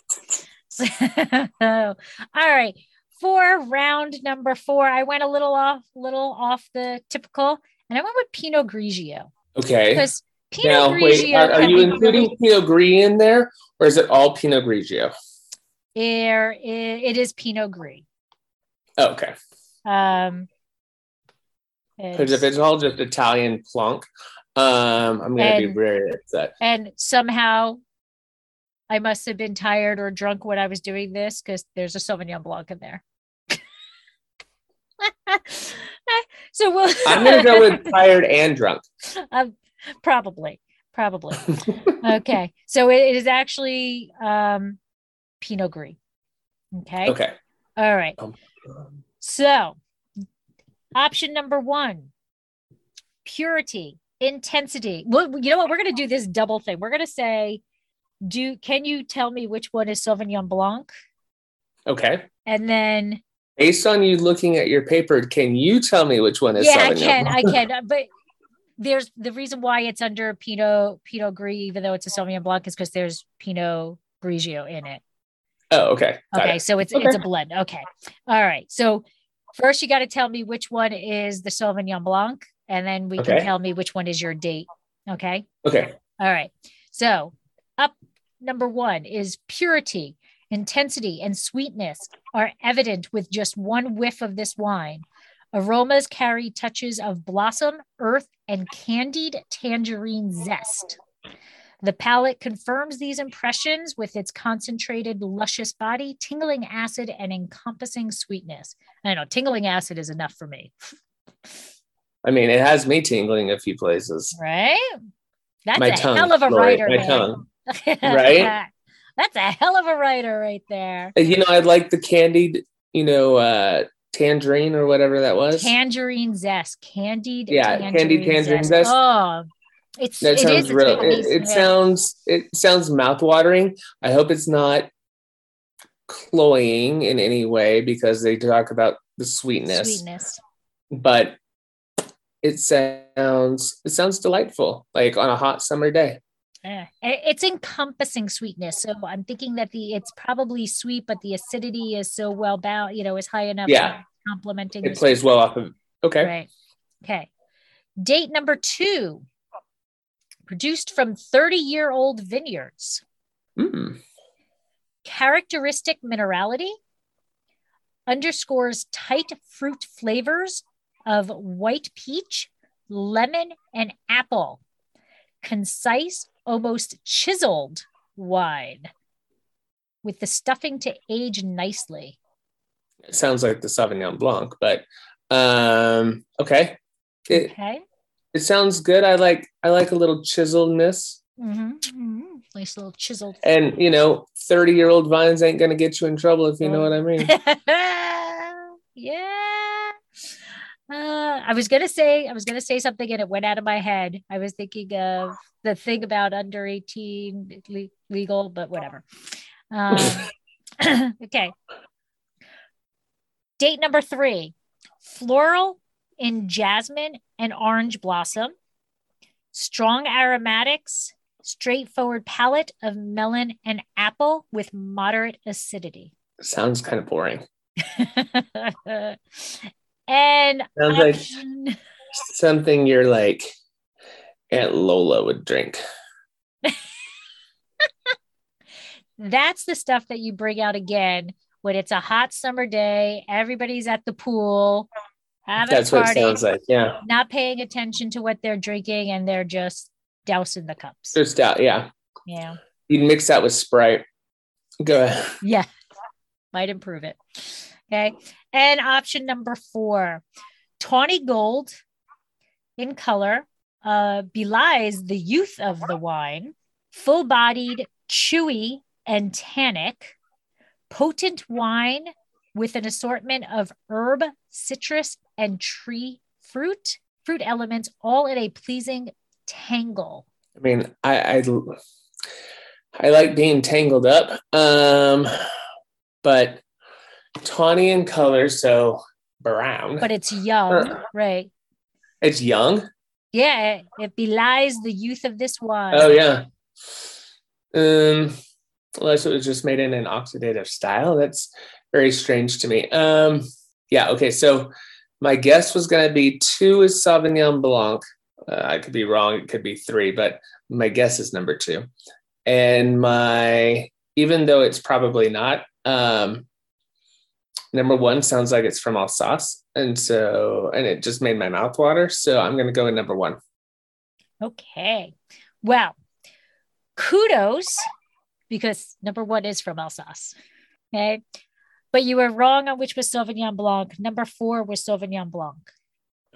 S2: *laughs* all right. For round number four, I went a little off, little off the typical, and I went with Pinot Grigio
S3: Okay.
S2: because Pinot
S3: Now,
S2: Grigio
S3: wait, are, are you including
S2: really-
S3: Pinot Gris in there, or is it all Pinot Grigio?
S2: there. It, is Pinot Gris.
S3: Oh, okay.
S2: Um,
S3: Because if
S2: it's-
S3: all just Italian plonk, um, I'm gonna be very upset.
S2: and somehow I must have been tired or drunk when I was doing this because there's a Sauvignon Blanc in there. *laughs* so we'll *laughs*
S3: I'm gonna go with *laughs* tired and drunk.
S2: Um, probably, probably. *laughs* okay, so it is actually um, Pinot Gris. Okay.
S3: Okay.
S2: All right.
S3: Um,
S2: So, option number one purity, intensity. Well, you know what? We're going to do this double thing. We're going to say, do can you tell me which one is Sauvignon Blanc?
S3: Okay.
S2: And then,
S3: Based on you looking at your paper, can you tell me which one is
S2: yeah, I can, I *laughs* can. Uh, but there's the reason why it's under Pinot Pinot Gris, even though it's a Sauvignon Blanc, is because there's Pinot Grigio in it.
S3: Oh, okay. Got
S2: Okay,
S3: it.
S2: so it's it's a blend. Okay, all right. So first, you got to tell me which one is the Sauvignon Blanc, and then we can tell me which one is your date. Okay.
S3: Okay.
S2: All right. So up number one is purity, intensity, and sweetness are evident with just one whiff of this wine. Aromas carry touches of blossom, earth, and candied tangerine zest. The palate confirms these impressions with its concentrated, luscious body, tingling acid, and encompassing sweetness. I know tingling acid is enough for me,
S3: I mean, it has me tingling a few places.
S2: right? That's
S3: My
S2: a
S3: tongue,
S2: hell of a
S3: Lori,
S2: writer,
S3: my
S2: man.
S3: tongue. *laughs* Right? *laughs*
S2: That's a hell of a writer right there.
S3: You know, I'd like the candied, you know, uh tangerine or whatever that was.
S2: Tangerine zest, candied.
S3: Yeah, candied tangerine zest.
S2: Oh, it's
S3: that
S2: it
S3: sounds
S2: is.
S3: Real. It, it sounds it sounds mouthwatering. I hope it's not cloying in any way because they talk about the sweetness.
S2: sweetness.
S3: But it sounds it sounds delightful, like on a hot summer day.
S2: Yeah. It's encompassing sweetness. So I'm thinking that the it's probably sweet, but the acidity is so well bound, you know, is high enough.
S3: Yeah.
S2: complementing.
S3: It plays well off of okay.
S2: Right. Okay. Date number two, produced from 30 year old vineyards.
S3: Mm.
S2: Characteristic minerality underscores tight fruit flavors of white peach, lemon, and apple. Concise, almost chiseled wine with the stuffing to age nicely.
S3: It sounds like the Sauvignon Blanc, but um okay. It
S2: Okay.
S3: it sounds good. I like I like a little chiseledness.
S2: Mhm, mhm. Nice little chiseled.
S3: And you know, 30 year old vines ain't gonna get you in trouble if you know what I mean. *laughs*
S2: yeah. Uh, I was gonna say I was gonna say something and it went out of my head. I was thinking of the thing about under 18 le- legal, but whatever. Um, *clears throat* okay. Date number three floral in jasmine and orange blossom, strong aromatics, straightforward palate of melon and apple with moderate acidity.
S3: Sounds kind of boring. *laughs*
S2: and
S3: Sounds like- *laughs* Something you're like Aunt Lola would drink.
S2: that's the stuff that you bring out again when it's a hot summer day, everybody's at the pool, having
S3: That's
S2: a
S3: what it sounds like. Yeah.
S2: not paying attention to what they're drinking, and they're just dousing the cups.
S3: Just out. Yeah.
S2: Yeah.
S3: You'd mix that with Sprite. Go ahead.
S2: Yeah. Might improve it. Okay. And option number four tawny gold in color uh, belies the youth of the wine, full bodied, chewy, and tannic, potent wine with an assortment of herb, citrus, and tree fruit, fruit elements, all in a pleasing tangle.
S3: I mean, I, I I like being tangled up. Um, but tawny in color, so brown.
S2: But it's young, right?
S3: it's young.
S2: Yeah, it, it belies the youth of this wine.
S3: Oh yeah. Um, unless it was just made in an oxidative style. That's very strange to me. Um, yeah. Okay. So my guess was going to be two is Sauvignon Blanc. Uh, I could be wrong. It could be three, but my guess is number two. And my, even though it's probably not, um, number one sounds like it's from Alsace. And so, and it just made my mouth water. So I'm going to go with number one.
S2: Okay. Well, kudos because number one is from Alsace. Okay. But you were wrong on which was Sauvignon Blanc. Number four was Sauvignon Blanc.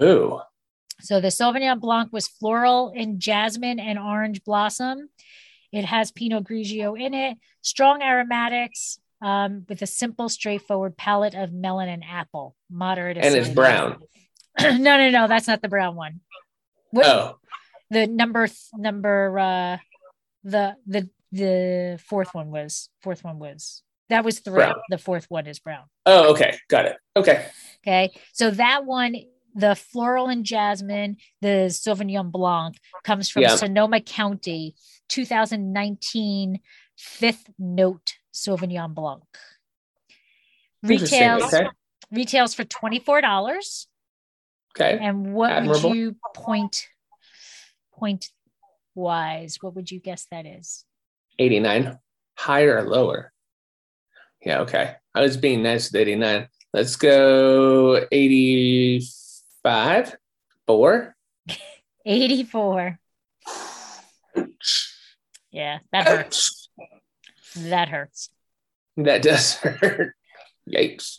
S3: Ooh.
S2: So the Sauvignon Blanc was floral in jasmine and orange blossom. It has Pinot Grigio in it, strong aromatics um, with a simple, straightforward palette of melon and apple, moderate.
S3: And it's brown. *clears throat*
S2: no, no, no, that's not the brown one. What,
S3: Oh,
S2: the number th- number uh the the the fourth one was fourth one was that was three
S3: Brown.
S2: the fourth one is brown
S3: oh, okay, got it. Okay,
S2: okay so that one the floral and jasmine the sauvignon blanc comes from
S3: Yeah.
S2: sonoma county 2019 fifth note sauvignon blanc retails
S3: Okay,
S2: retails for $24
S3: okay.
S2: and what
S3: Admirable.
S2: would you point point wise what would you guess that is
S3: 89, higher or lower? Yeah, okay. I was being nice with 89. Let's go 85, four. *laughs*
S2: 84 *sighs* yeah that hurts that hurts
S3: That does *laughs* hurt. Yikes.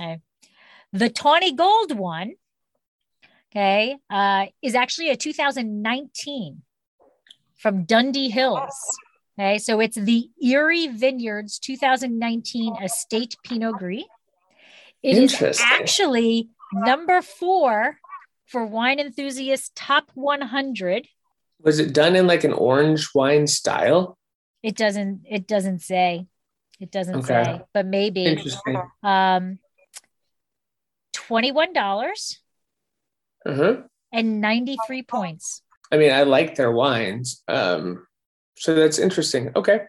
S2: the tawny gold one okay uh is actually a 2019 from dundee hills okay so it's the Eyrie vineyards 2019 estate pinot gris It is actually number four for wine enthusiasts top 100
S3: Was it done in like an orange wine style?
S2: It doesn't it doesn't say it doesn't
S3: Okay.
S2: say but maybe um $21
S3: Uh-huh.
S2: and 93 points
S3: I mean, I like their wines. Um, so that's interesting. Okay.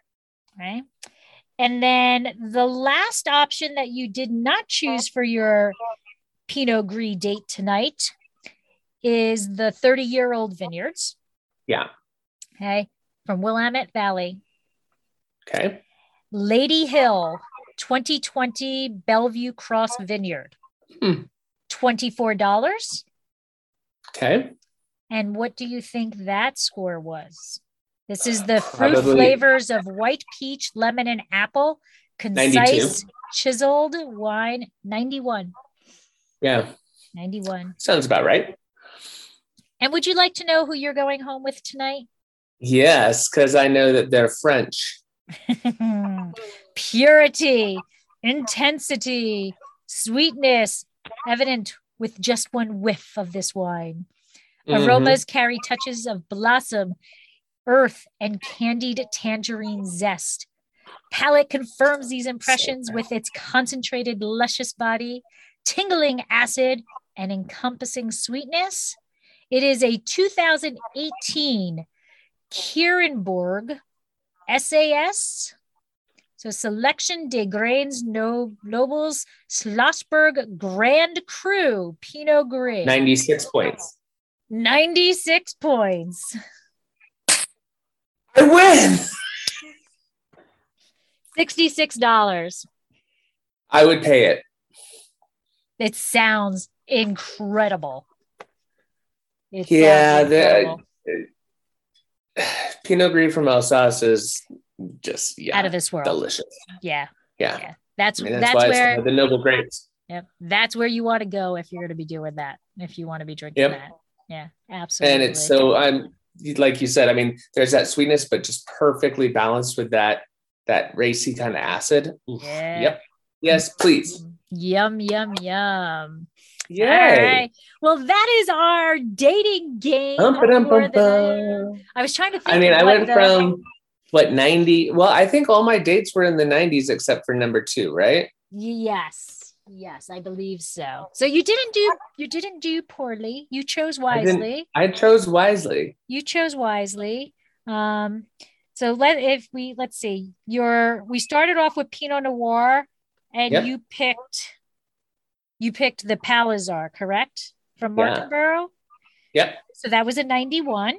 S2: right and then the last option that you did not choose for your pinot gris date tonight is the 30 year old vineyards
S3: Yeah.
S2: okay from willamette valley
S3: Okay.
S2: lady hill 2020 bellevue cross vineyard
S3: Hmm.
S2: $24
S3: Okay.
S2: And what do you think that score was? This is the fruit
S3: Probably-
S2: flavors of white peach, lemon, and apple. Concise, chiseled wine, 91.
S3: Yeah.
S2: 91.
S3: Sounds about right.
S2: And would you like to know who you're going home with tonight?
S3: Yes, because I know that they're French. *laughs*
S2: Purity, intensity, sweetness, evident with just one whiff of this wine.
S3: Mhm.
S2: Aromas carry touches of blossom, earth, and candied tangerine zest. Palate confirms these impressions with its concentrated, luscious body, tingling acid, and encompassing sweetness. It is a 2018 Kirrenbourg SAS. So Selection des Grains no- Nobles Schlossberg Grand Cru Pinot Gris.
S3: 96 points.
S2: 96 points.
S3: I win.
S2: $66.
S3: I would pay it.
S2: It sounds incredible. It
S3: Yeah,
S2: sounds
S3: the-
S2: incredible. *sighs*
S3: Pinot Gris from Alsace is just yeah,
S2: out of this world.
S3: delicious.
S2: Yeah,
S3: Yeah.
S2: yeah. That's
S3: I mean,
S2: that's,
S3: that's,
S2: where
S3: the noble grapes.
S2: yep, that's where you want to go if you're going to be doing that. If you want to be drinking
S3: Yep.
S2: that. Yeah, absolutely.
S3: And it's so um, I'm like you said, I mean, there's that sweetness, but just perfectly balanced with that that racy kind of acid. Oof.
S2: Yeah.
S3: Yep. Yes, please.
S2: Yum, yum, yum.
S3: Yay.
S2: All right. Well, that is our dating game.
S3: Bum, ba-dum, bum,
S2: the I was trying to think.
S3: I mean, I went
S2: the-
S3: from what 90. Well, I think all my dates were in the 90s except for number two, right?
S2: Yes, yes, I believe so. So you didn't do you didn't do poorly. You chose
S3: I
S2: wisely.
S3: I chose wisely.
S2: You chose wisely. Um, so let if we let's see. Your we started off with Pinot Noir, and
S3: Yep.
S2: you picked you picked the Palliser, correct? From
S3: Yeah.
S2: Martinborough.
S3: Yep.
S2: So that was a 91.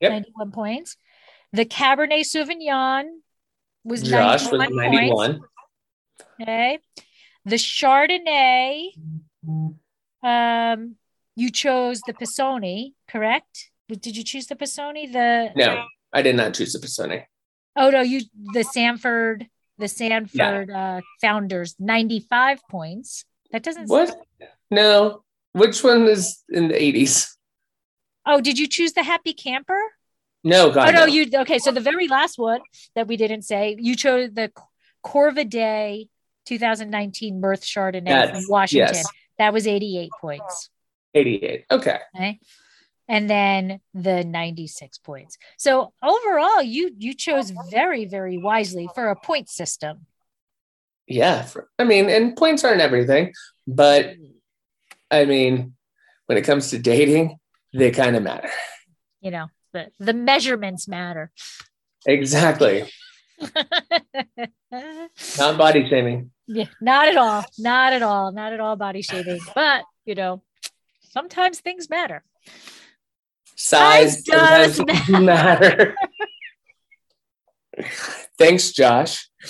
S3: Yep.
S2: 91 points. The Cabernet Sauvignon was
S3: Josh
S2: 91
S3: was
S2: points.
S3: 91.
S2: Okay. The Chardonnay, um, you chose the Pisoni, correct? Did you choose the Pisoni? The
S3: No, I did not choose the Pisoni.
S2: Oh no, you the Sanford the Sanford uh, founders 95 points. That doesn't
S3: What? No. Which one is in the 80s?
S2: Oh, did you choose the Happy Camper?
S3: No, God.
S2: oh no,
S3: no.
S2: you okay. So the very last one that we didn't say, you chose the Corvidae 2019 Mirth Chardonnay
S3: That's-
S2: from Washington.
S3: yes.
S2: That was 88 points.
S3: 88. Okay.
S2: Okay. And then the 96 points. So overall, you you chose very, very wisely for a point system.
S3: Yeah. for- I mean, and points aren't everything, but I mean, when it comes to dating, they kind of matter.
S2: You know, the, the measurements matter.
S3: Exactly. *laughs* Not body shaming.
S2: Yeah, not at all. Not at all. Not at all body shaming. But, you know, sometimes things matter.
S3: Size
S2: does
S3: does *laughs* matter. *laughs* *laughs* Thanks, Josh. *laughs*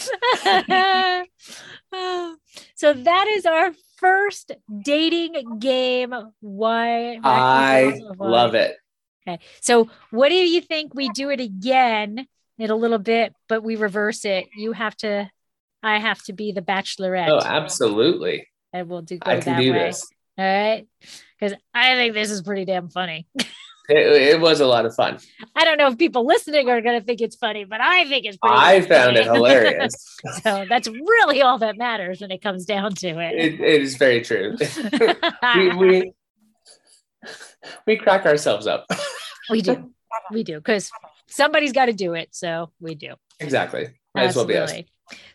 S2: so that is our first dating game. Why?
S3: I love it.
S2: Okay. So what do you think we do it again in a little bit, but we reverse it? You have to, I have to be the bachelorette.
S3: Oh, absolutely.
S2: And we'll do
S3: I can
S2: that
S3: do
S2: way.
S3: this.
S2: All right. Because I think this is pretty damn funny. *laughs*
S3: It, it was a lot of fun.
S2: I don't know if people listening are going to think it's funny, but I think it's pretty.
S3: I found it hilarious. *laughs*
S2: so that's really all that matters when it comes down to it.
S3: It, it is very true. we, we we crack ourselves up. *laughs*
S2: we do. We do. Because somebody's got to do it. So we do.
S3: Exactly. Might as well be us.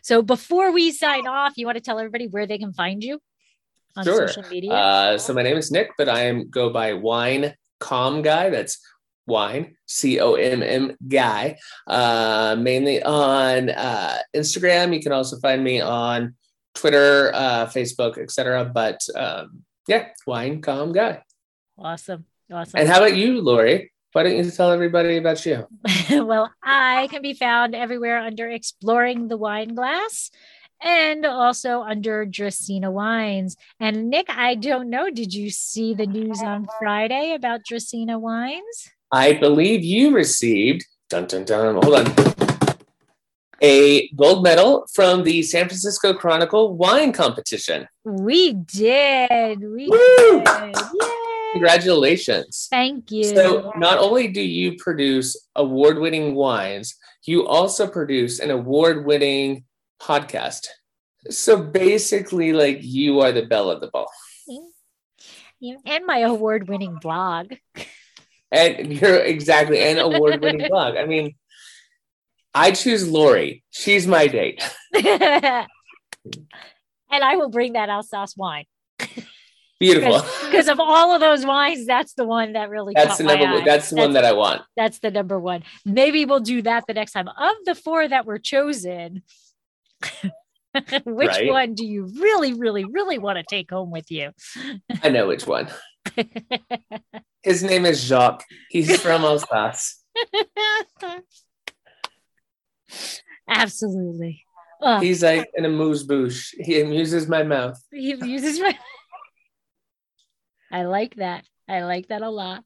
S2: So before we sign off, you want to tell everybody where they can find you on
S3: Sure.
S2: social media?
S3: Uh, so my name is Nick, but I am go by Wine Com Guy. That's wine C O M M Guy. Uh, mainly on uh, Instagram. You can also find me on Twitter, uh, Facebook, etc. But um, yeah, Wine Com Guy.
S2: awesome. Awesome.
S3: And how about you, Lori? Why don't you tell everybody about you? *laughs*
S2: well, I can be found everywhere under Exploring the Wine Glass and also under Dracaena Wines. And Nick, I don't know, did you see the news on Friday about Dracaena Wines?
S3: I believe you received dun dun dun. Hold on. A gold medal from the San Francisco Chronicle wine competition.
S2: We did. We
S3: Woo!
S2: did. Yay.
S3: Congratulations.
S2: Thank you.
S3: So, not only do you produce award winning wines, you also produce an award winning podcast. So, basically, like you are the belle of the ball.
S2: and my award winning blog.
S3: And you're exactly an award winning blog. I mean, I choose Lori. She's my date. *laughs*
S2: and I will bring that Alsace wine.
S3: Beautiful.
S2: Because of all of those wines, that's the one that really
S3: That's the number. One. That's the one that I want.
S2: that's the number one. Maybe we'll do that the next time. Of the four that were chosen, *laughs* which
S3: Right.
S2: one do you really, really, really want to take home with you?
S3: I know which one. *laughs* His name is Jacques. He's from Alsace. *laughs*
S2: Absolutely. Oh,
S3: He's like an amuse bouche. He amuses my mouth.
S2: he uses my. I like that. I like that a lot.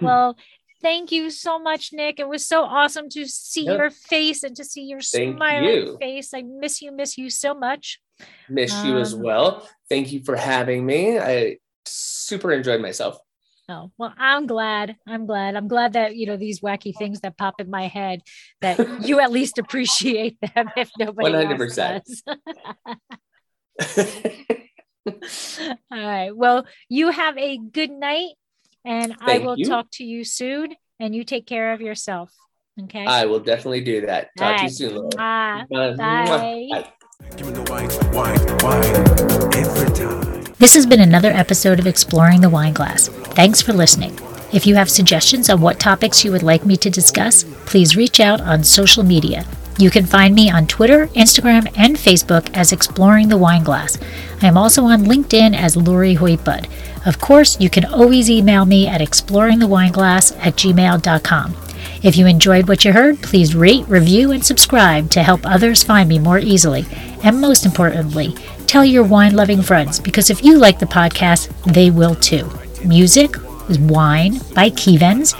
S2: Well, thank you so much, Nick. It was so awesome to see
S3: Yep.
S2: your face and to see your
S3: Thank
S2: smiling
S3: you.
S2: face. I miss you, miss you so much.
S3: Miss you as
S2: Um,
S3: well. Thank you for having me. I super enjoyed myself.
S2: Oh, well, I'm glad. I'm glad. I'm glad that, you know, these wacky things that pop in my head, that you at least appreciate them if nobody
S3: 100%.
S2: else does. *laughs* All right. Well, you have a good night and I will
S3: you.
S2: talk to you soon and you take care of yourself. Okay.
S3: I will definitely do that. Talk to you soon. Laura.
S2: Mwah.
S3: Mwah.
S2: Bye.
S3: Bye.
S1: Give me the wine, wine, wine. Every time.
S2: This has been another episode of Exploring the Wine Glass. Thanks for listening. If you have suggestions on what topics you would like me to discuss, please reach out on social media. You can find me on Twitter, Instagram, and Facebook as Exploring the Wine Glass. I am also on LinkedIn as Lori Hoytbud. Of course, you can always email me at exploringthewineglass at gmail.com. If you enjoyed what you heard, please rate, review, and subscribe to help others find me more easily. And most importantly, tell your wine loving friends because if you like the podcast, they will too. Music is Wine by Kevens.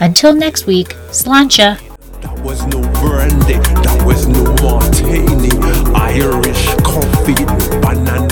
S2: Until next week, Sláinte.
S1: That was no brandy. That was no martini. Irish coffee, banana